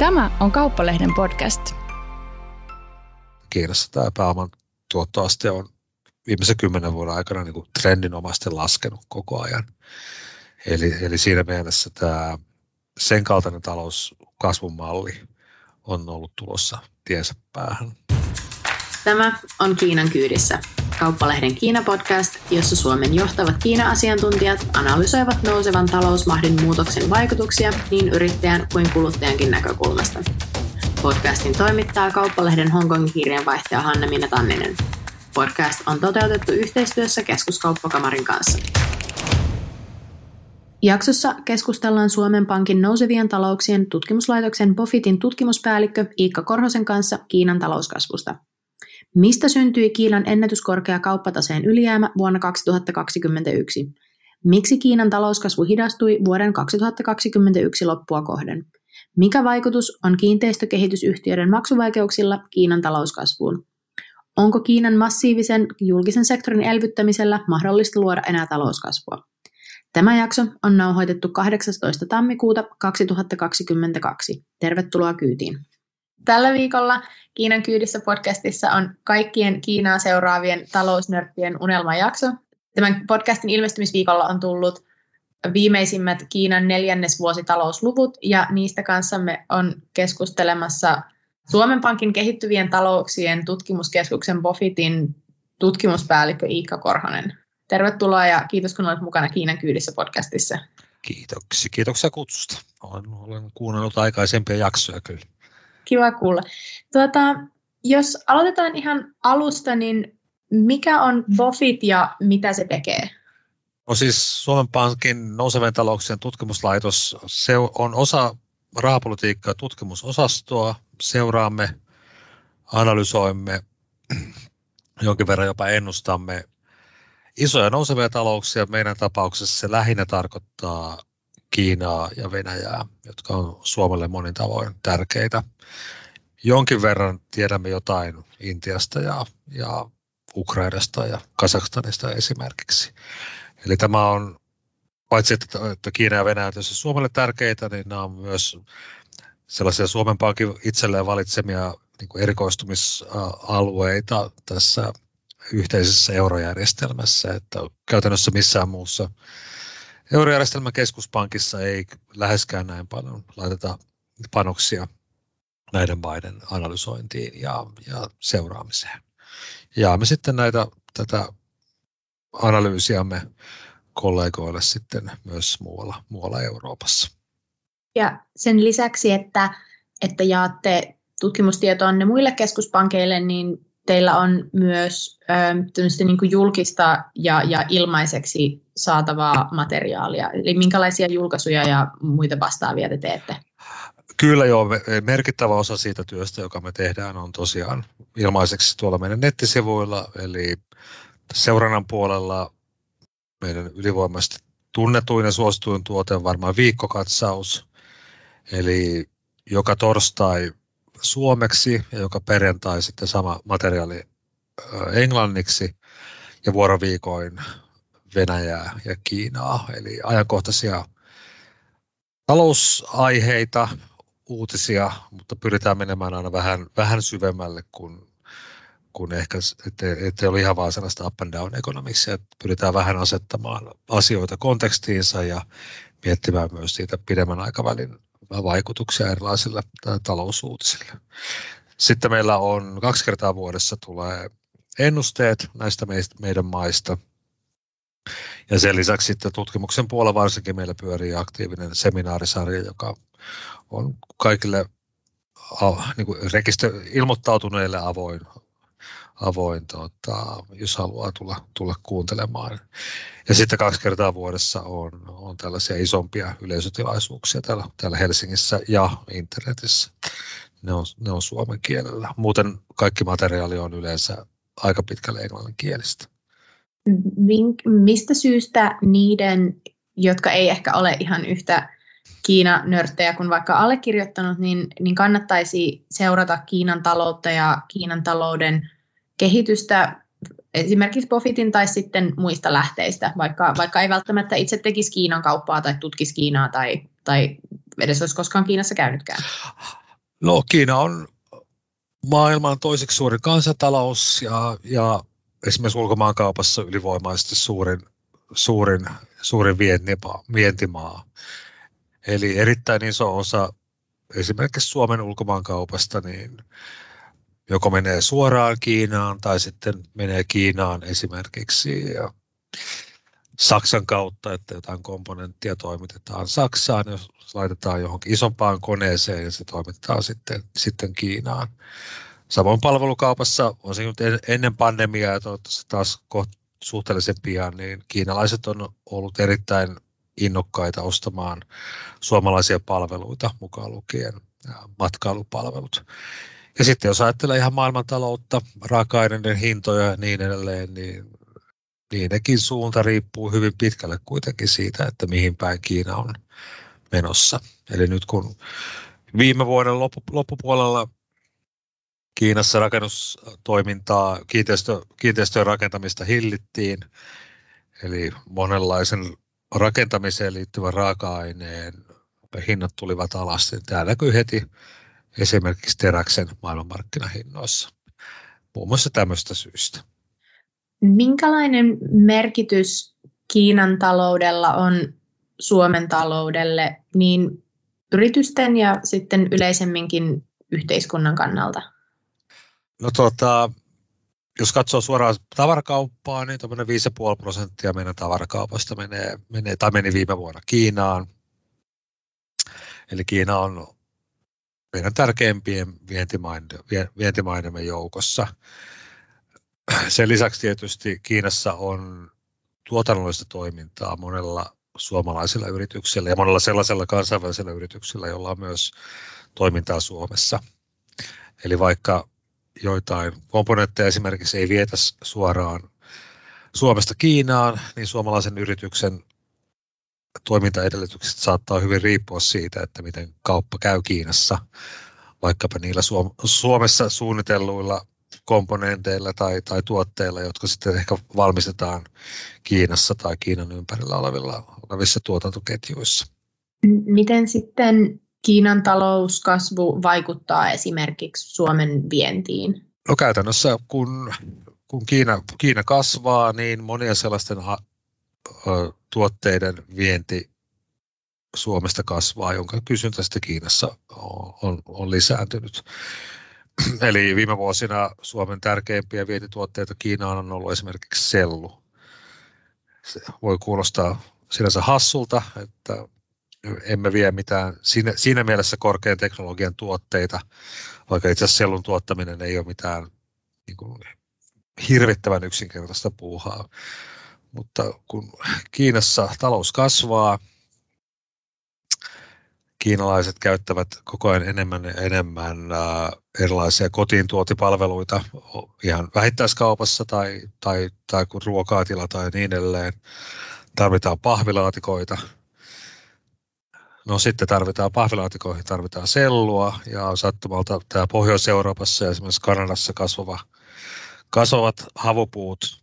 Tämä on Kauppalehden podcast. Kiinassa tämä pääoman tuottoaste on viimeisen kymmenen vuoden aikana niin kuin trendinomaisesti laskenut koko ajan. Eli, eli siinä mielessä tämä sen kaltainen talouskasvun malli on ollut tulossa tiensä päähän. Tämä on Kiinan kyydissä, Kauppalehden Kiina-podcast, jossa Suomen johtavat Kiina-asiantuntijat analysoivat nousevan talousmahdin muutoksen vaikutuksia niin yrittäjän kuin kuluttajankin näkökulmasta. Podcastin toimittaa Kauppalehden Hongkongin kirjanvaihtaja Hanna-Minna Tanninen. Podcast on toteutettu yhteistyössä Keskuskauppakamarin kanssa. Jaksossa keskustellaan Suomen Pankin nousevien talouksien tutkimuslaitoksen Bofitin tutkimuspäällikkö Iikka Korhosen kanssa Kiinan talouskasvusta – Mistä syntyi Kiinan ennätyskorkea kauppataseen ylijäämä vuonna 2021? Miksi Kiinan talouskasvu hidastui vuoden 2021 loppua kohden? Mikä vaikutus on kiinteistökehitysyhtiöiden maksuvaikeuksilla Kiinan talouskasvuun? Onko Kiinan massiivisen julkisen sektorin elvyttämisellä mahdollista luoda enää talouskasvua? Tämä jakso on nauhoitettu 18. tammikuuta 2022. Tervetuloa kyytiin. Tällä viikolla Kiinan kyydissä podcastissa on kaikkien Kiinaa seuraavien talousnörttien unelmajakso. Tämän podcastin ilmestymisviikolla on tullut viimeisimmät Kiinan neljännesvuositalousluvut ja niistä kanssamme on keskustelemassa Suomen Pankin kehittyvien talouksien tutkimuskeskuksen Bofitin tutkimuspäällikkö Iikka Korhonen. Tervetuloa ja kiitos kun olet mukana Kiinan kyydissä podcastissa. Kiitoksia, kiitoksia kutsusta. Olen, olen kuunnellut aikaisempia jaksoja kyllä. Kiva kuulla. Tuota, jos aloitetaan ihan alusta, niin mikä on BOFIT ja mitä se tekee? No siis Suomen Pankin nousevien talouksien tutkimuslaitos se on osa rahapolitiikkaa tutkimusosastoa. Seuraamme, analysoimme, jonkin verran jopa ennustamme isoja nousevia talouksia. Meidän tapauksessa se lähinnä tarkoittaa Kiinaa ja Venäjää, jotka on Suomelle monin tavoin tärkeitä. Jonkin verran tiedämme jotain Intiasta ja, ja Ukrainasta ja Kazakstanista esimerkiksi. Eli tämä on, paitsi että, Kiina ja Venäjä ovat Suomelle tärkeitä, niin nämä on myös sellaisia Suomen Pankin itselleen valitsemia niin erikoistumisalueita tässä yhteisessä eurojärjestelmässä, että käytännössä missään muussa Eurojärjestelmän keskuspankissa ei läheskään näin paljon laiteta panoksia näiden maiden analysointiin ja, ja seuraamiseen. Ja me sitten näitä, tätä analyysiamme kollegoille sitten myös muualla, muualla Euroopassa. Ja sen lisäksi, että, että jaatte tutkimustietoanne muille keskuspankeille, niin teillä on myös äh, niin kuin julkista ja, ja ilmaiseksi saatavaa materiaalia. Eli minkälaisia julkaisuja ja muita vastaavia te teette? Kyllä joo, merkittävä osa siitä työstä, joka me tehdään, on tosiaan ilmaiseksi tuolla meidän nettisivuilla, eli seurannan puolella meidän ylivoimaisesti tunnetuin ja suosituin tuote on varmaan viikkokatsaus, eli joka torstai suomeksi ja joka perjantai sitten sama materiaali englanniksi ja vuoroviikoin Venäjää ja Kiinaa, eli ajankohtaisia talousaiheita, uutisia, mutta pyritään menemään aina vähän, vähän syvemmälle kuin, kuin ehkä, ettei, ettei ole ihan vaan sellaista up and down että pyritään vähän asettamaan asioita kontekstiinsa ja miettimään myös siitä pidemmän aikavälin vaikutuksia erilaisille talousuutisille. Sitten meillä on kaksi kertaa vuodessa tulee ennusteet näistä meidän maista. Ja sen lisäksi sitten tutkimuksen puolella varsinkin meillä pyörii aktiivinen seminaarisarja, joka on kaikille niin kuin rekistö, ilmoittautuneille avoin, avoin tota, jos haluaa tulla, tulla kuuntelemaan. Ja sitten kaksi kertaa vuodessa on, on tällaisia isompia yleisötilaisuuksia täällä, täällä Helsingissä ja internetissä. Ne on, ne on suomen kielellä. Muuten kaikki materiaali on yleensä aika pitkälle englanninkielistä. Mistä syystä niiden, jotka ei ehkä ole ihan yhtä Kiina-nörttejä kuin vaikka allekirjoittanut, niin, niin kannattaisi seurata Kiinan taloutta ja Kiinan talouden kehitystä esimerkiksi Profitin tai sitten muista lähteistä, vaikka, vaikka ei välttämättä itse tekisi Kiinan kauppaa tai tutkisi Kiinaa tai, tai edes olisi koskaan Kiinassa käynytkään? No Kiina on maailman toiseksi suurin kansantalous ja, ja esimerkiksi ulkomaankaupassa ylivoimaisesti suurin, suurin, suurin vientimaa, vientimaa. Eli erittäin iso osa esimerkiksi Suomen ulkomaankaupasta niin joko menee suoraan Kiinaan tai sitten menee Kiinaan esimerkiksi ja Saksan kautta, että jotain komponenttia toimitetaan Saksaan, jos laitetaan johonkin isompaan koneeseen ja se toimitetaan sitten, sitten Kiinaan. Samoin palvelukaupassa on se ennen pandemiaa ja toivottavasti taas kohta suhteellisen pian, niin kiinalaiset on ollut erittäin innokkaita ostamaan suomalaisia palveluita, mukaan lukien matkailupalvelut. Ja sitten jos ajattelee ihan maailmantaloutta, raaka-aineiden hintoja ja niin edelleen, niin niidenkin suunta riippuu hyvin pitkälle kuitenkin siitä, että mihin päin Kiina on menossa. Eli nyt kun viime vuoden loppu, loppupuolella Kiinassa rakennustoimintaa, kiinteistö, kiinteistöjen rakentamista hillittiin, eli monenlaisen rakentamiseen liittyvän raaka-aineen hinnat tulivat alas. Tämä näkyy heti esimerkiksi teräksen maailmanmarkkinahinnoissa, muun muassa tämmöistä syystä. Minkälainen merkitys Kiinan taloudella on Suomen taloudelle niin yritysten ja sitten yleisemminkin yhteiskunnan kannalta? No tota, jos katsoo suoraan tavarakauppaa, niin 5,5 prosenttia meidän tavarakaupasta menee, menee, tai meni viime vuonna Kiinaan. Eli Kiina on meidän tärkeimpien vientimaidemme joukossa. Sen lisäksi tietysti Kiinassa on tuotannollista toimintaa monella suomalaisilla yrityksillä ja monella sellaisella kansainvälisellä yrityksillä, jolla on myös toimintaa Suomessa. Eli vaikka joitain komponentteja esimerkiksi ei vietä suoraan Suomesta Kiinaan, niin suomalaisen yrityksen toimintaedellytykset saattaa hyvin riippua siitä, että miten kauppa käy Kiinassa, vaikkapa niillä Suomessa suunnitelluilla komponenteilla tai, tai tuotteilla, jotka sitten ehkä valmistetaan Kiinassa tai Kiinan ympärillä olevilla, olevissa tuotantoketjuissa. Miten sitten Kiinan talouskasvu vaikuttaa esimerkiksi Suomen vientiin? No käytännössä kun, kun Kiina, Kiina kasvaa, niin monia sellaisten ha, tuotteiden vienti Suomesta kasvaa, jonka kysyntä sitten Kiinassa on, on, lisääntynyt. Eli viime vuosina Suomen tärkeimpiä vientituotteita Kiinaan on ollut esimerkiksi sellu. Se voi kuulostaa sinänsä hassulta, että emme vie mitään siinä, siinä mielessä korkean teknologian tuotteita, vaikka itse asiassa sellun tuottaminen ei ole mitään niin kuin, hirvittävän yksinkertaista puuhaa. Mutta kun Kiinassa talous kasvaa, kiinalaiset käyttävät koko ajan enemmän ja enemmän erilaisia kotiin tuotipalveluita ihan vähittäiskaupassa tai, tai, tai kun ruokaa tilata tai niin edelleen. Tarvitaan pahvilaatikoita, No sitten tarvitaan pahvilaatikoihin, tarvitaan sellua ja sattumalta tämä Pohjois-Euroopassa ja esimerkiksi Kanadassa kasvava, kasvavat havupuut,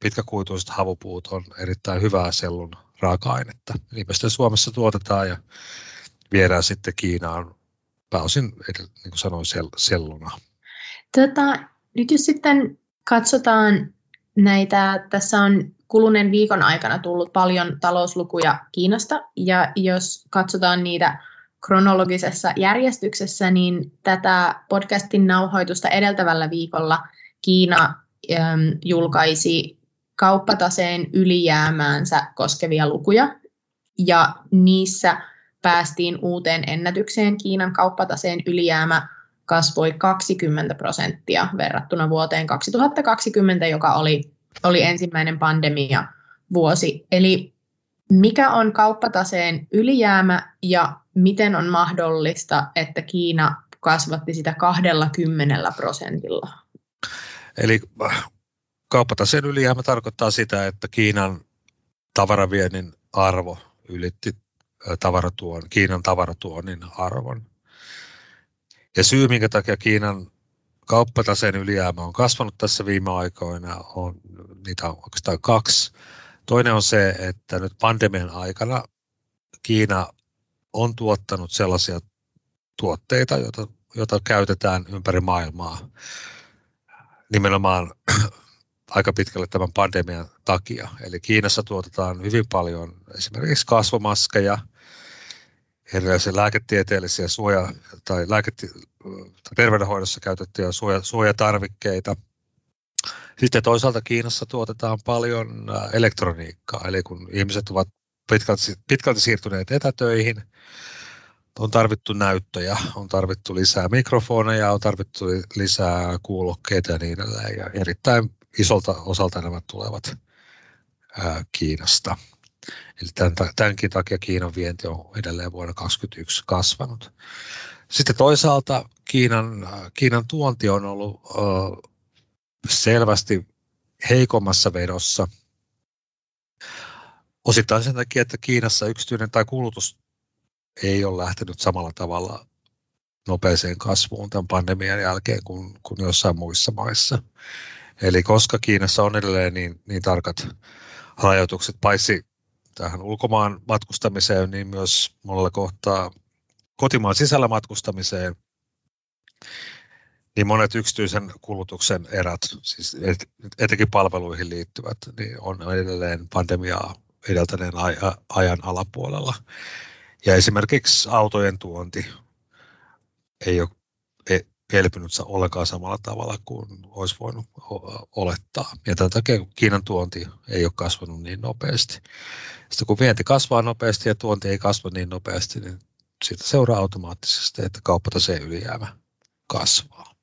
pitkäkuituiset havupuut on erittäin hyvää sellun raaka-ainetta. Niinpä Suomessa tuotetaan ja viedään sitten Kiinaan pääosin, niin kuin sanoin, selluna. Tota, nyt jos sitten katsotaan näitä, tässä on kuluneen viikon aikana tullut paljon talouslukuja Kiinasta, ja jos katsotaan niitä kronologisessa järjestyksessä, niin tätä podcastin nauhoitusta edeltävällä viikolla Kiina äm, julkaisi kauppataseen ylijäämäänsä koskevia lukuja, ja niissä päästiin uuteen ennätykseen. Kiinan kauppataseen ylijäämä kasvoi 20 prosenttia verrattuna vuoteen 2020, joka oli oli ensimmäinen pandemia vuosi. Eli mikä on kauppataseen ylijäämä ja miten on mahdollista, että Kiina kasvatti sitä 20 prosentilla? Eli kauppataseen ylijäämä tarkoittaa sitä, että Kiinan tavaraviennin arvo ylitti tavaratuon, Kiinan tavaratuonnin arvon. Ja syy, minkä takia Kiinan kauppataseen ylijäämä on kasvanut tässä viime aikoina, on, niitä on oikeastaan kaksi. Toinen on se, että nyt pandemian aikana Kiina on tuottanut sellaisia tuotteita, joita jota käytetään ympäri maailmaa nimenomaan aika pitkälle tämän pandemian takia. Eli Kiinassa tuotetaan hyvin paljon esimerkiksi kasvomaskeja, erilaisia lääketieteellisiä suoja- tai lääketi- terveydenhoidossa käytettyjä suoja- suojatarvikkeita. Sitten toisaalta Kiinassa tuotetaan paljon äh, elektroniikkaa, eli kun ihmiset ovat pitkälti, pitkälti siirtyneet etätöihin, on tarvittu näyttöjä, on tarvittu lisää mikrofoneja, on tarvittu lisää kuulokkeita ja niin edelleen. Ja erittäin isolta osalta nämä tulevat ää, Kiinasta. Eli tämän, tämänkin takia Kiinan vienti on edelleen vuonna 2021 kasvanut. Sitten toisaalta Kiinan, Kiinan tuonti on ollut ö, selvästi heikommassa vedossa. Osittain sen takia, että Kiinassa yksityinen tai kulutus ei ole lähtenyt samalla tavalla nopeeseen kasvuun tämän pandemian jälkeen kuin, kuin jossain muissa maissa. Eli koska Kiinassa on edelleen niin, niin tarkat rajoitukset, paitsi tähän ulkomaan matkustamiseen, niin myös monella kohtaa kotimaan sisällä matkustamiseen, niin monet yksityisen kulutuksen erät, siis etenkin palveluihin liittyvät, niin on edelleen pandemiaa edeltäneen ajan alapuolella. Ja esimerkiksi autojen tuonti ei ole elpynyt ollenkaan samalla tavalla kuin olisi voinut olettaa. Ja tämän takia Kiinan tuonti ei ole kasvanut niin nopeasti. Sitten kun vienti kasvaa nopeasti ja tuonti ei kasva niin nopeasti, niin siitä seuraa automaattisesti, että kauppataseen ylijäämä kasvaa.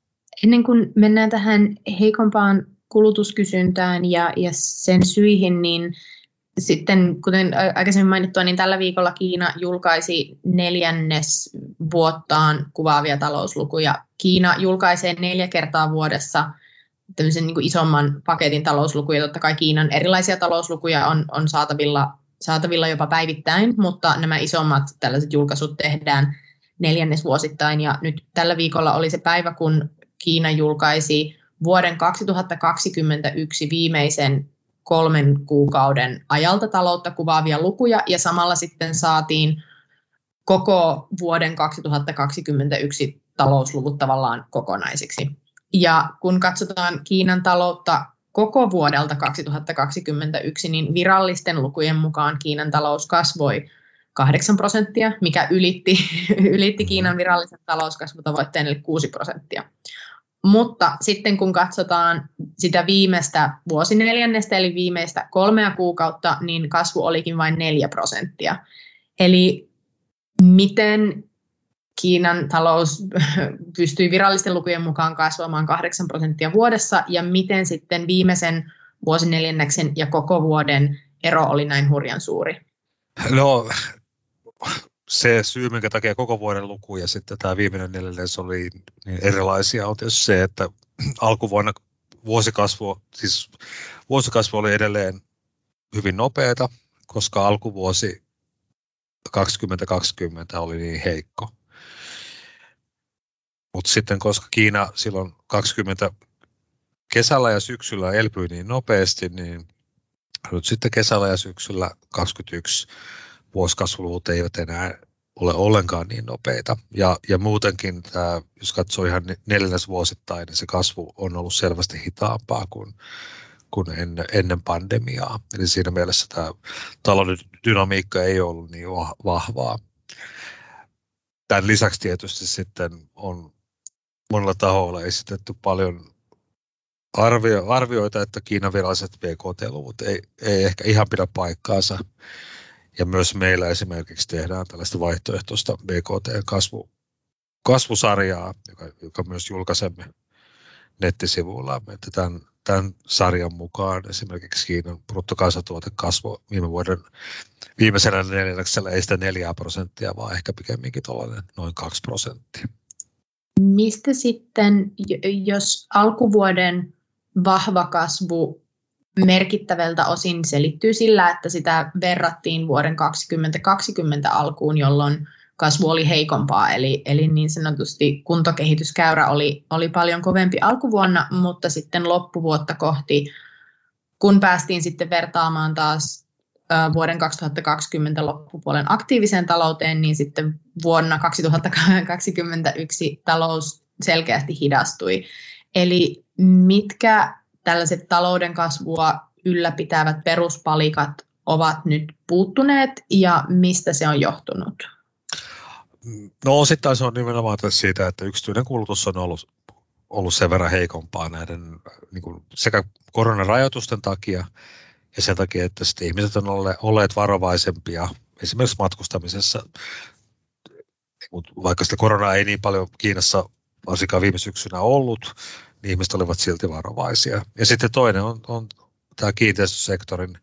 Ennen kuin mennään tähän heikompaan kulutuskysyntään ja, ja sen syihin, niin sitten, kuten aikaisemmin mainittua, niin tällä viikolla Kiina julkaisi neljännes vuottaan kuvaavia talouslukuja. Kiina julkaisee neljä kertaa vuodessa tämmöisen niin kuin isomman paketin talouslukuja. Totta kai Kiinan erilaisia talouslukuja on, on saatavilla, saatavilla jopa päivittäin, mutta nämä isommat tällaiset julkaisut tehdään neljännes vuosittain. Ja nyt tällä viikolla oli se päivä, kun Kiina julkaisi vuoden 2021 viimeisen kolmen kuukauden ajalta taloutta kuvaavia lukuja ja samalla sitten saatiin koko vuoden 2021 talousluvut tavallaan kokonaisiksi. Ja kun katsotaan Kiinan taloutta koko vuodelta 2021, niin virallisten lukujen mukaan Kiinan talous kasvoi 8 prosenttia, mikä ylitti, ylitti Kiinan virallisen talouskasvutavoitteen eli 6 prosenttia. Mutta sitten kun katsotaan sitä viimeistä vuosineljännestä, eli viimeistä kolmea kuukautta, niin kasvu olikin vain 4 prosenttia. Eli miten Kiinan talous pystyi virallisten lukujen mukaan kasvamaan 8 prosenttia vuodessa, ja miten sitten viimeisen vuosineljänneksen ja koko vuoden ero oli näin hurjan suuri? No, se syy, minkä takia koko vuoden luku ja sitten tämä viimeinen neljännes oli niin erilaisia, on tietysti se, että alkuvuonna vuosikasvu, siis vuosikasvu oli edelleen hyvin nopeata, koska alkuvuosi 2020 oli niin heikko. Mutta sitten koska Kiina silloin 20 kesällä ja syksyllä elpyi niin nopeasti, niin nyt sitten kesällä ja syksyllä 2021 vuosikasvuluvut eivät enää ole ollenkaan niin nopeita. Ja, ja muutenkin, tämä, jos katsoo ihan neljännes vuosittain, niin se kasvu on ollut selvästi hitaampaa kuin, kuin ennen, ennen pandemiaa. Eli siinä mielessä tämä talouden dynamiikka ei ollut niin vahvaa. Tämän lisäksi tietysti sitten on monella tahoilla esitetty paljon arvio, arvioita, että Kiinan viralliset BKT-luvut ei, ei ehkä ihan pidä paikkaansa. Ja myös meillä esimerkiksi tehdään tällaista vaihtoehtoista BKT-kasvu, kasvusarjaa, joka, joka myös julkaisemme nettisivuilla. Että tämän, tämän sarjan mukaan esimerkiksi Kiinan bruttokansantuote kasvoi viime vuoden viimeisellä neljänneksellä ei sitä neljää prosenttia, vaan ehkä pikemminkin noin kaksi prosenttia. Mistä sitten, jos alkuvuoden vahva kasvu merkittävältä osin selittyy sillä, että sitä verrattiin vuoden 2020 alkuun, jolloin kasvu oli heikompaa, eli, eli niin sanotusti kuntokehityskäyrä oli, oli paljon kovempi alkuvuonna, mutta sitten loppuvuotta kohti, kun päästiin sitten vertaamaan taas vuoden 2020 loppupuolen aktiiviseen talouteen, niin sitten vuonna 2021 talous selkeästi hidastui. Eli mitkä tällaiset talouden kasvua ylläpitävät peruspalikat ovat nyt puuttuneet ja mistä se on johtunut? No osittain se on nimenomaan siitä, että yksityinen kulutus on ollut, ollut sen verran heikompaa näiden niin kuin sekä koronarajoitusten takia ja sen takia, että sitten ihmiset on olleet varovaisempia esimerkiksi matkustamisessa. Vaikka sitä koronaa ei niin paljon Kiinassa varsinkaan viime syksynä ollut, ihmiset olivat silti varovaisia. Ja sitten toinen on, on tämä kiinteistösektorin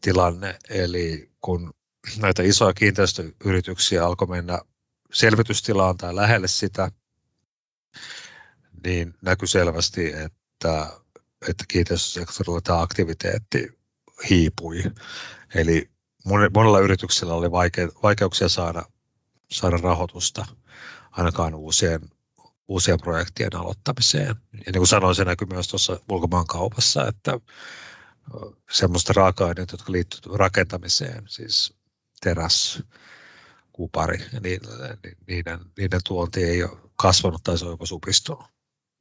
tilanne, eli kun näitä isoja kiinteistöyrityksiä alkoi mennä selvitystilaan tai lähelle sitä, niin näkyi selvästi, että, että kiinteistösektorilla tämä aktiviteetti hiipui. Eli monella yrityksellä oli vaikeuksia saada, saada rahoitusta ainakaan uusien, uusien projektien aloittamiseen. Ja niin kuin sanoin, se näkyy myös tuossa ulkomaankaupassa, että semmoista raaka-aineita, jotka liittyvät rakentamiseen, siis teräs, kupari ja niin, niiden, niiden tuonti ei ole kasvanut tai se on jopa supistunut.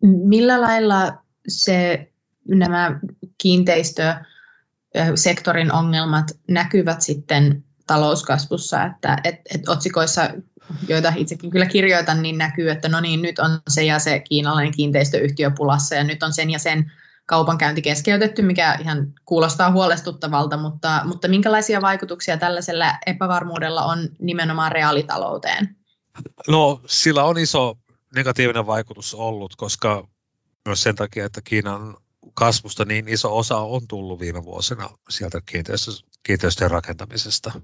Millä lailla se, nämä kiinteistösektorin ongelmat näkyvät sitten talouskasvussa, että et, et otsikoissa, joita itsekin kyllä kirjoitan, niin näkyy, että no niin, nyt on se ja se kiinalainen kiinteistöyhtiö pulassa ja nyt on sen ja sen kaupankäynti keskeytetty, mikä ihan kuulostaa huolestuttavalta, mutta, mutta minkälaisia vaikutuksia tällaisella epävarmuudella on nimenomaan reaalitalouteen? No sillä on iso negatiivinen vaikutus ollut, koska myös sen takia, että Kiinan kasvusta niin iso osa on tullut viime vuosina sieltä kiinteistö, kiinteistöjen rakentamisesta.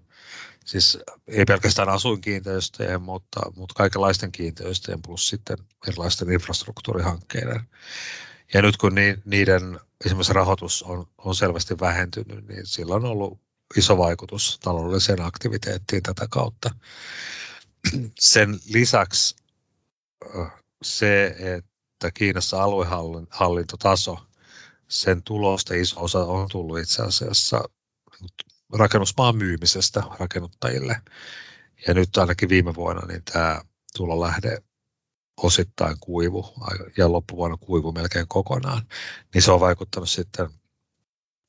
Siis ei pelkästään asuinkiinteistöjen, mutta, mutta kaikenlaisten kiinteistöjen plus sitten erilaisten infrastruktuurihankkeiden. Ja nyt kun niiden esimerkiksi rahoitus on, on selvästi vähentynyt, niin sillä on ollut iso vaikutus taloudelliseen aktiviteettiin tätä kautta. Sen lisäksi se, että Kiinassa aluehallintotaso, sen tulosta iso osa on tullut itse asiassa rakennusmaan myymisestä rakennuttajille. Ja nyt ainakin viime vuonna niin tämä tulolähde osittain kuivu ja loppuvuonna kuivu melkein kokonaan, niin se on vaikuttanut sitten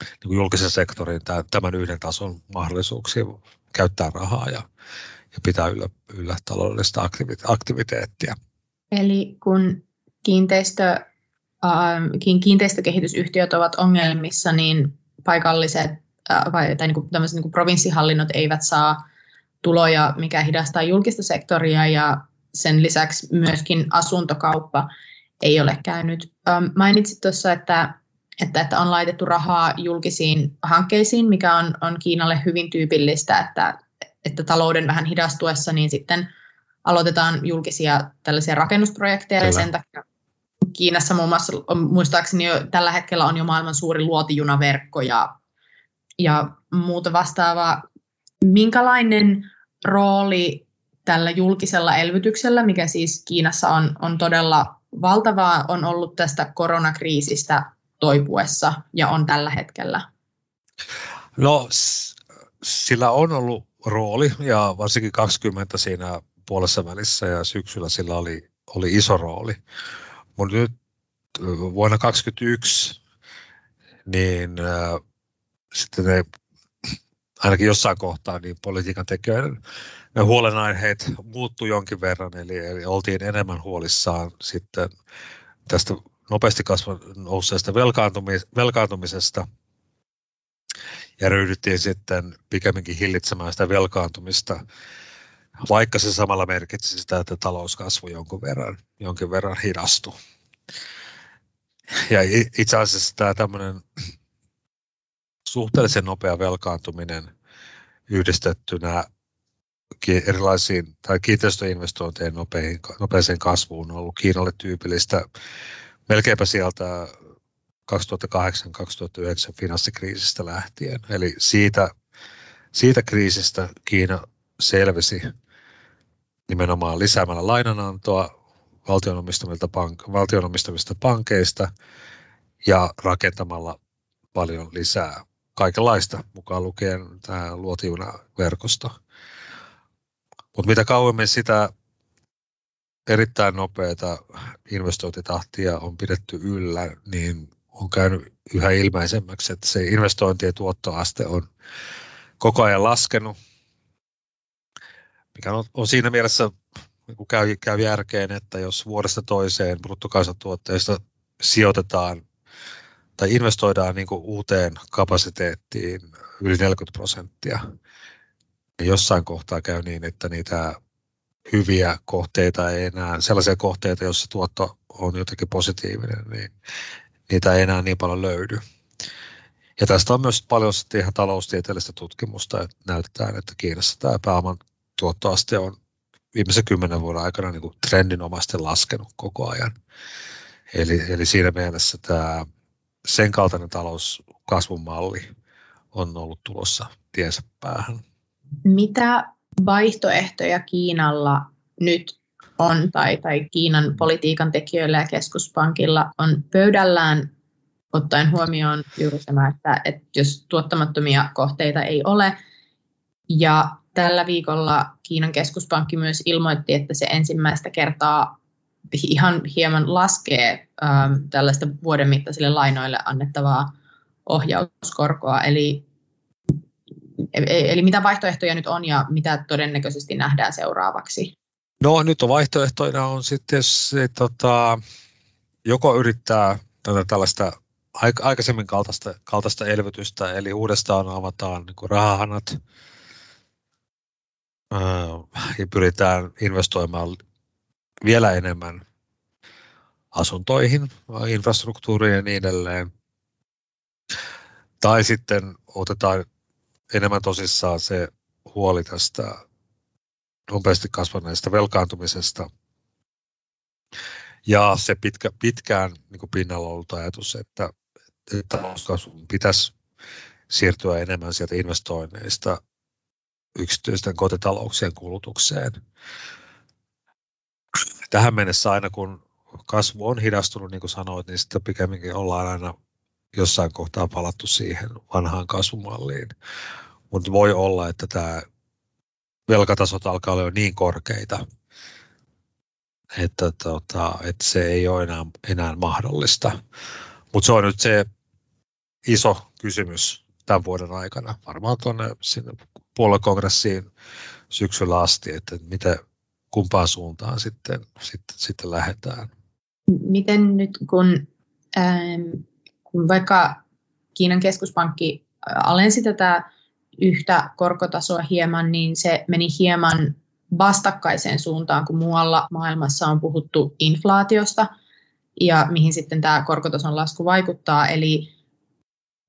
niin kuin julkisen sektorin tämän yhden tason mahdollisuuksia käyttää rahaa ja, ja pitää yllä, yllä taloudellista aktiviteettia. Eli kun kiinteistö, kiinteistökehitysyhtiöt ovat ongelmissa, niin paikalliset äh, vai, tai niin kuin, niin kuin provinssihallinnot eivät saa tuloja, mikä hidastaa julkista sektoria ja sen lisäksi myöskin asuntokauppa ei ole käynyt. Mainitsit tuossa, että, että, että on laitettu rahaa julkisiin hankkeisiin, mikä on, on Kiinalle hyvin tyypillistä, että, että talouden vähän hidastuessa niin sitten aloitetaan julkisia tällaisia rakennusprojekteja Kyllä. ja sen takia Kiinassa muun muassa muistaakseni jo, tällä hetkellä on jo maailman suuri luotijunaverkko ja, ja muuta vastaavaa. Minkälainen rooli tällä julkisella elvytyksellä, mikä siis Kiinassa on, on todella valtavaa, on ollut tästä koronakriisistä toipuessa ja on tällä hetkellä? No sillä on ollut rooli ja varsinkin 20 siinä puolessa välissä ja syksyllä sillä oli, oli iso rooli. Mutta nyt vuonna 2021 niin äh, sitten ne ainakin jossain kohtaa niin politiikan tekijöiden ne huolenaiheet muuttui jonkin verran, eli, eli oltiin enemmän huolissaan sitten tästä nopeasti kasvan nousseesta velkaantumisesta. Ja ryhdyttiin sitten pikemminkin hillitsemään sitä velkaantumista, vaikka se samalla merkitsi sitä, että talouskasvu jonkun verran, jonkin verran hidastui. Ja itse asiassa tämä tämmöinen suhteellisen nopea velkaantuminen yhdistettynä erilaisiin tai kiinteistöinvestointien nopeeseen kasvuun on ollut Kiinalle tyypillistä melkeinpä sieltä 2008-2009 finanssikriisistä lähtien. Eli siitä, siitä kriisistä Kiina selvisi nimenomaan lisäämällä lainanantoa valtionomistamista, pank- pankeista ja rakentamalla paljon lisää kaikenlaista, mukaan lukien tämä luotijunaverkosto. Mutta mitä kauemmin sitä erittäin nopeata investointitahtia on pidetty yllä, niin on käynyt yhä ilmeisemmäksi, että se investointien tuottoaste on koko ajan laskenut, mikä on, on siinä mielessä niin käy, käy järkeen, että jos vuodesta toiseen bruttokansantuotteesta sijoitetaan tai investoidaan niin kuin uuteen kapasiteettiin yli 40 prosenttia, niin jossain kohtaa käy niin, että niitä hyviä kohteita ei enää, sellaisia kohteita, joissa tuotto on jotenkin positiivinen, niin niitä ei enää niin paljon löydy. Ja tästä on myös paljon ihan taloustieteellistä tutkimusta, että näytetään, että Kiinassa tämä pääoman tuottoaste on viimeisen kymmenen vuoden aikana niin trendinomaisesti laskenut koko ajan. Eli, eli siinä mielessä tämä sen kaltainen talouskasvun malli on ollut tulossa tiensä päähän. Mitä vaihtoehtoja Kiinalla nyt on tai, tai Kiinan politiikan tekijöillä ja keskuspankilla on pöydällään ottaen huomioon juuri tämä, että, että jos tuottamattomia kohteita ei ole ja tällä viikolla Kiinan keskuspankki myös ilmoitti, että se ensimmäistä kertaa ihan hieman laskee ähm, tällaista vuoden mittaisille lainoille annettavaa ohjauskorkoa. Eli, e-, eli mitä vaihtoehtoja nyt on ja mitä todennäköisesti nähdään seuraavaksi? No nyt on vaihtoehtoina on sitten se, tota, joko yrittää tätä tällaista aikaisemmin kaltaista, kaltaista elvytystä, eli uudestaan avataan niin rahahanat ja pyritään investoimaan vielä enemmän asuntoihin, infrastruktuuriin ja niin edelleen. Tai sitten otetaan enemmän tosissaan se huoli tästä nopeasti kasvaneesta velkaantumisesta. Ja se pitkä, pitkään niin kuin pinnalla ollut ajatus, että, talouskasvun pitäisi siirtyä enemmän sieltä investoinneista yksityisten kotitalouksien kulutukseen. Tähän mennessä aina kun kasvu on hidastunut, niin kuin sanoit, niin sitten pikemminkin ollaan aina jossain kohtaa palattu siihen vanhaan kasvumalliin. Mutta voi olla, että tämä velkatasot alkaa olla jo niin korkeita, että, tota, että se ei ole enää, enää mahdollista. Mutta se on nyt se iso kysymys tämän vuoden aikana, varmaan tuonne sinne puoluekongressiin syksyllä asti, että miten, kumpaan suuntaan sitten, sitten, sitten lähdetään. Miten nyt kun, ähm, kun vaikka Kiinan keskuspankki alensi tätä yhtä korkotasoa hieman, niin se meni hieman vastakkaiseen suuntaan, kun muualla maailmassa on puhuttu inflaatiosta ja mihin sitten tämä korkotason lasku vaikuttaa. Eli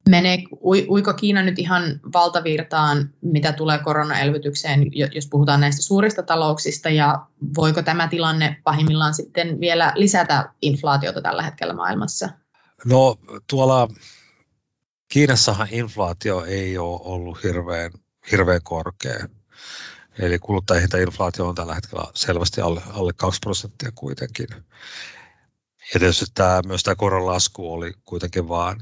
menee, uiko Kiina nyt ihan valtavirtaan, mitä tulee koronaelvytykseen, jos puhutaan näistä suurista talouksista, ja voiko tämä tilanne pahimmillaan sitten vielä lisätä inflaatiota tällä hetkellä maailmassa? No tuolla Kiinassahan inflaatio ei ole ollut hirveän, hirveän korkea. Eli kuluttajahintainflaatio on tällä hetkellä selvästi alle, alle 2 prosenttia kuitenkin. Ja tietysti tämä, myös tämä koronlasku oli kuitenkin vain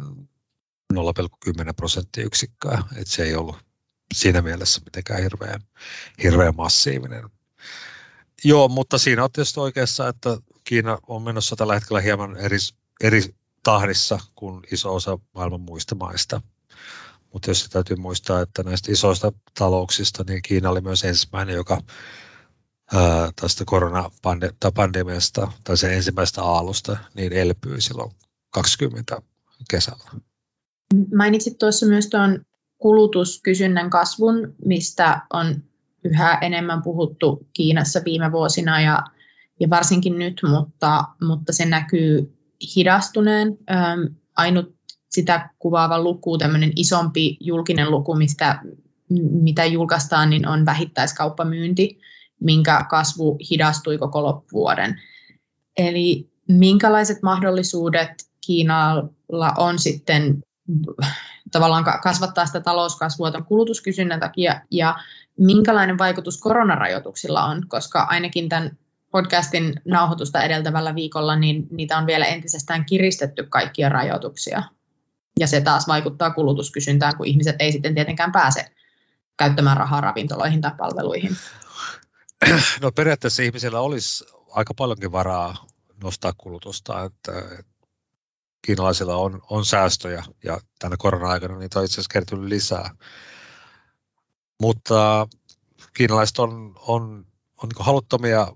0,10 prosenttiyksikköä, että se ei ollut siinä mielessä mitenkään hirveän, hirveän massiivinen. Joo, mutta siinä on tietysti oikeassa, että Kiina on menossa tällä hetkellä hieman eri, eri tahdissa kuin iso osa maailman muista maista. Mutta jos täytyy muistaa, että näistä isoista talouksista, niin Kiina oli myös ensimmäinen, joka ää, tästä koronapandemiasta tai sen ensimmäistä aallosta niin elpyi silloin 20 kesällä. Mainitsit tuossa myös tuon kulutuskysynnän kasvun, mistä on yhä enemmän puhuttu Kiinassa viime vuosina ja, ja varsinkin nyt, mutta, mutta se näkyy hidastuneen. Ähm, ainut sitä kuvaava luku, tämmöinen isompi julkinen luku, mistä, mitä julkaistaan, niin on vähittäiskauppamyynti, minkä kasvu hidastui koko loppuvuoden. Eli minkälaiset mahdollisuudet Kiinalla on sitten tavallaan kasvattaa sitä talouskasvua tämän kulutuskysynnän takia ja minkälainen vaikutus koronarajoituksilla on, koska ainakin tämän podcastin nauhoitusta edeltävällä viikolla, niin niitä on vielä entisestään kiristetty kaikkia rajoituksia. Ja se taas vaikuttaa kulutuskysyntään, kun ihmiset ei sitten tietenkään pääse käyttämään rahaa ravintoloihin tai palveluihin. No periaatteessa ihmisillä olisi aika paljonkin varaa nostaa kulutusta, että kiinalaisilla on, on säästöjä ja tänä korona-aikana niitä on itse asiassa kertynyt lisää. Mutta kiinalaiset on, on, on niin haluttomia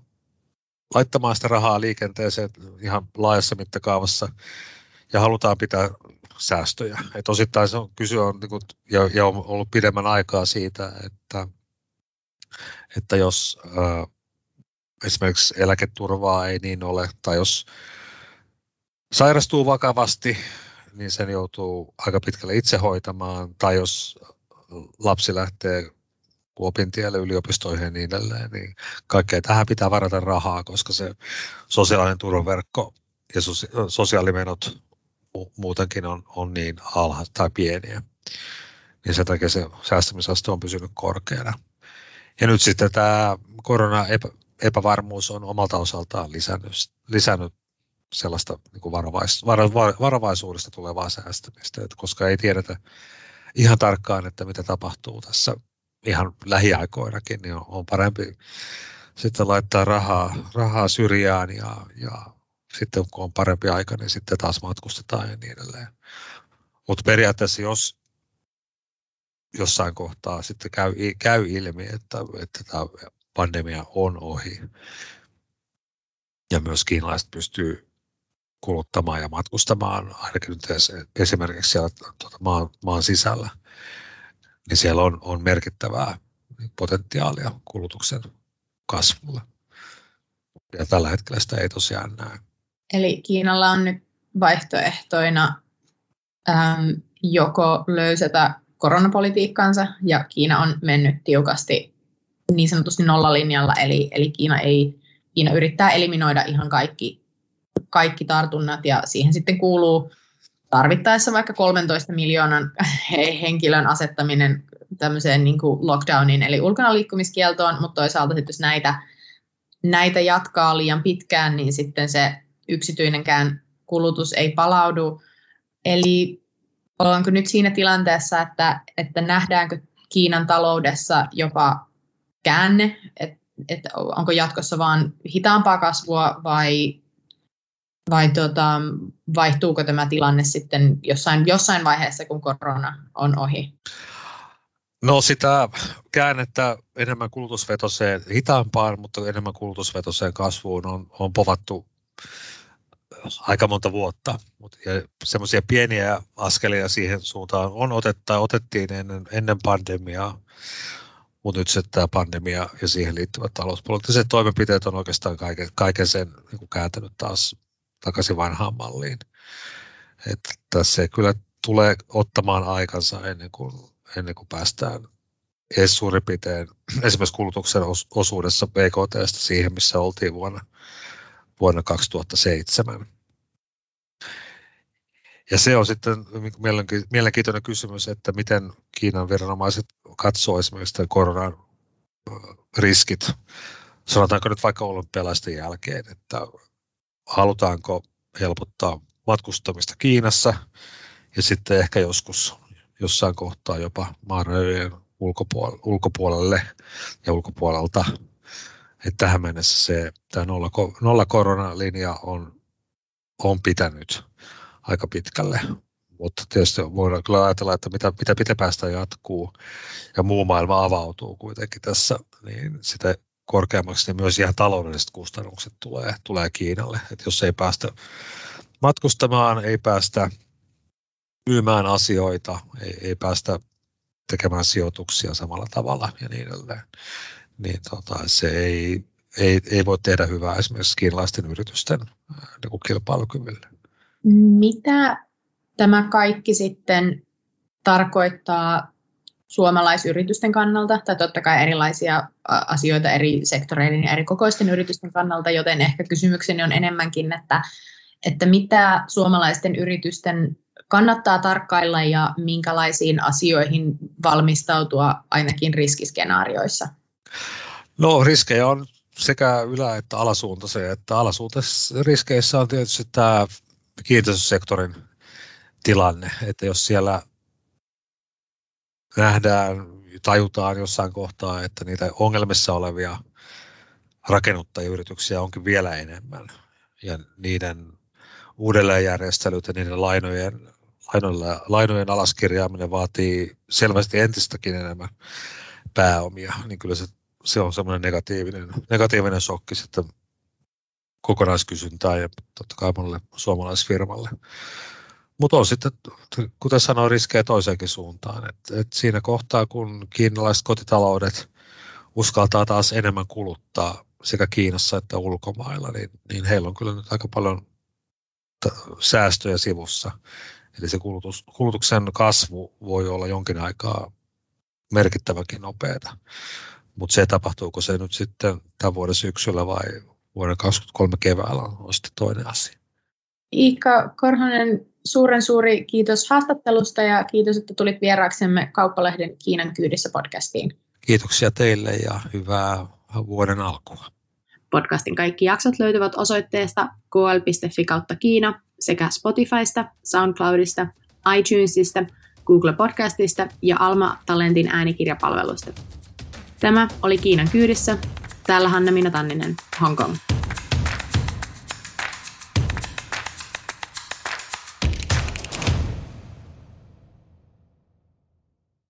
laittamaan sitä rahaa liikenteeseen ihan laajassa mittakaavassa ja halutaan pitää säästöjä. Et osittain se on, kysy on, niin kuin, ja, ja on ollut pidemmän aikaa siitä, että, että jos äh, esimerkiksi eläketurvaa ei niin ole, tai jos sairastuu vakavasti, niin sen joutuu aika pitkälle itse hoitamaan, tai jos lapsi lähtee opintielle yliopistoihin ja niin edelleen, niin kaikkea tähän pitää varata rahaa, koska se sosiaalinen turvaverkko ja sosiaalimenot muutenkin on, on niin alha tai pieniä. Niin sen takia se säästämisaste on pysynyt korkeana. Ja nyt sitten tämä korona epävarmuus on omalta osaltaan lisännyt, lisännyt sellaista niin kuin varovais, varo, varovaisuudesta tulevaa säästämistä, että koska ei tiedetä ihan tarkkaan, että mitä tapahtuu tässä ihan lähiaikoinakin, niin on, on parempi sitten laittaa rahaa, rahaa syrjään ja, ja sitten kun on parempi aika, niin sitten taas matkustetaan ja niin edelleen. Mutta periaatteessa jos jossain kohtaa sitten käy, käy ilmi, että, että tämä pandemia on ohi ja myös kiinalaiset pystyy kuluttamaan ja matkustamaan ainakin nyt esimerkiksi siellä tuota, maan, maan sisällä, niin siellä on, on merkittävää potentiaalia kulutuksen kasvulle. Ja tällä hetkellä sitä ei tosiaan näe. Eli Kiinalla on nyt vaihtoehtoina äm, joko löysätä koronapolitiikkansa, ja Kiina on mennyt tiukasti niin sanotusti nollalinjalla, eli, eli Kiina, ei, Kiina yrittää eliminoida ihan kaikki, kaikki tartunnat, ja siihen sitten kuuluu tarvittaessa vaikka 13 miljoonan henkilön asettaminen tämmöiseen niin kuin lockdowniin, eli ulkona liikkumiskieltoon, mutta toisaalta sitten jos näitä, näitä jatkaa liian pitkään, niin sitten se yksityinenkään kulutus ei palaudu. Eli ollaanko nyt siinä tilanteessa, että, että nähdäänkö Kiinan taloudessa jopa käänne, että, että onko jatkossa vaan hitaampaa kasvua vai, vai tota, vaihtuuko tämä tilanne sitten jossain, jossain vaiheessa, kun korona on ohi? No sitä käännettä enemmän kulutusvetoseen hitaampaan, mutta enemmän kulutusvetoseen kasvuun on, on povattu aika monta vuotta, semmoisia pieniä askelia siihen suuntaan on otettu, otettiin ennen, ennen pandemiaa, mutta nyt sitten tämä pandemia ja siihen liittyvät talouspoliittiset toimenpiteet on oikeastaan kaiken, kaiken sen niin kääntänyt taas takaisin vanhaan malliin. Että tässä kyllä tulee ottamaan aikansa ennen kuin, ennen kuin päästään edes suurin piirtein esimerkiksi kulutuksen osuudessa BKT siihen, missä oltiin vuonna vuonna 2007. Ja se on sitten mielenkiintoinen kysymys, että miten Kiinan viranomaiset katsoo esimerkiksi koronan riskit, sanotaanko nyt vaikka olympialaisten jälkeen, että halutaanko helpottaa matkustamista Kiinassa ja sitten ehkä joskus jossain kohtaa jopa maarajojen ulkopuolelle ja ulkopuolelta että tähän mennessä se, tämä nolla, nolla koronalinja on, on pitänyt aika pitkälle. Mutta tietysti voidaan kyllä ajatella, että mitä, mitä pitempään jatkuu ja muu maailma avautuu kuitenkin tässä, niin sitä korkeammaksi niin myös ihan taloudelliset kustannukset tulee, tulee Kiinalle. Että jos ei päästä matkustamaan, ei päästä myymään asioita, ei, ei päästä tekemään sijoituksia samalla tavalla ja niin edelleen, niin tota, se ei, ei, ei voi tehdä hyvää esimerkiksi kiinalaisten yritysten niin kilpailukyvylle. Mitä tämä kaikki sitten tarkoittaa suomalaisyritysten kannalta, tai totta kai erilaisia asioita eri sektoreiden ja eri kokoisten yritysten kannalta, joten ehkä kysymykseni on enemmänkin, että, että mitä suomalaisten yritysten kannattaa tarkkailla ja minkälaisiin asioihin valmistautua ainakin riskiskenaarioissa? No riskejä on sekä ylä- että alasuuntaisia. Että alasuuntaisissa riskeissä on tietysti tämä kiinteistösektorin tilanne, että jos siellä nähdään, tajutaan jossain kohtaa, että niitä ongelmissa olevia rakennuttajayrityksiä onkin vielä enemmän ja niiden uudelleenjärjestelyt ja niiden lainojen, lainojen, lainojen alaskirjaaminen vaatii selvästi entistäkin enemmän pääomia, niin kyllä se, se on semmoinen negatiivinen, negatiivinen shokki sitten kokonaiskysyntää ja totta kai monelle suomalaisfirmalle. Mutta on sitten, kuten sanoin, riskejä toiseenkin suuntaan. Et, et siinä kohtaa, kun kiinalaiset kotitaloudet uskaltaa taas enemmän kuluttaa sekä Kiinassa että ulkomailla, niin, niin heillä on kyllä nyt aika paljon säästöjä sivussa. Eli se kulutus, kulutuksen kasvu voi olla jonkin aikaa merkittäväkin nopeata. Mutta se, tapahtuuko se nyt sitten tämän vuoden syksyllä vai vuoden 2023 keväällä, on sitten toinen asia. Iikka Korhonen, suuren suuri kiitos haastattelusta ja kiitos, että tulit vieraaksemme Kauppalehden Kiinan kyydissä podcastiin. Kiitoksia teille ja hyvää vuoden alkua. Podcastin kaikki jaksot löytyvät osoitteesta kl.fi kautta Kiina sekä Spotifysta, SoundCloudista, iTunesista, Google Podcastista ja Alma Talentin äänikirjapalvelusta. Tämä oli Kiinan kyydissä. Täällä Hanna Minna Tanninen, Hong Kong.